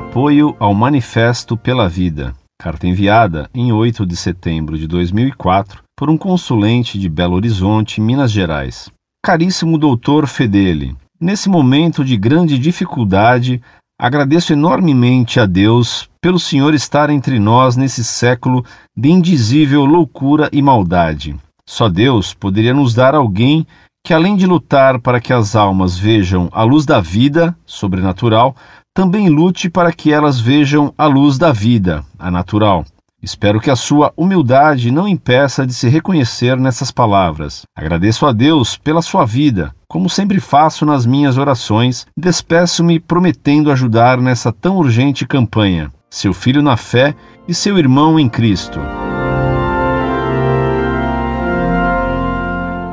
apoio ao Manifesto pela Vida. Carta enviada em 8 de setembro de 2004 por um consulente de Belo Horizonte, Minas Gerais. Caríssimo doutor Fedeli, nesse momento de grande dificuldade, agradeço enormemente a Deus pelo Senhor estar entre nós nesse século de indizível loucura e maldade. Só Deus poderia nos dar alguém que, além de lutar para que as almas vejam a luz da vida sobrenatural, também lute para que elas vejam a luz da vida, a natural. Espero que a sua humildade não impeça de se reconhecer nessas palavras. Agradeço a Deus pela sua vida, como sempre faço nas minhas orações, despeço-me prometendo ajudar nessa tão urgente campanha. Seu filho na fé e seu irmão em Cristo.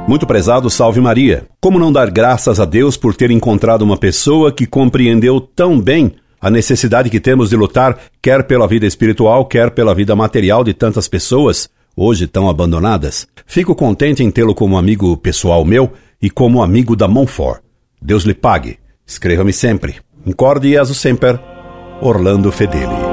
Muito prezado, salve Maria. Como não dar graças a Deus por ter encontrado uma pessoa que compreendeu tão bem a necessidade que temos de lutar, quer pela vida espiritual, quer pela vida material de tantas pessoas, hoje tão abandonadas? Fico contente em tê-lo como amigo pessoal meu e como amigo da Monfort. Deus lhe pague. Escreva-me sempre. Incorde e aso sempre. Orlando Fedeli.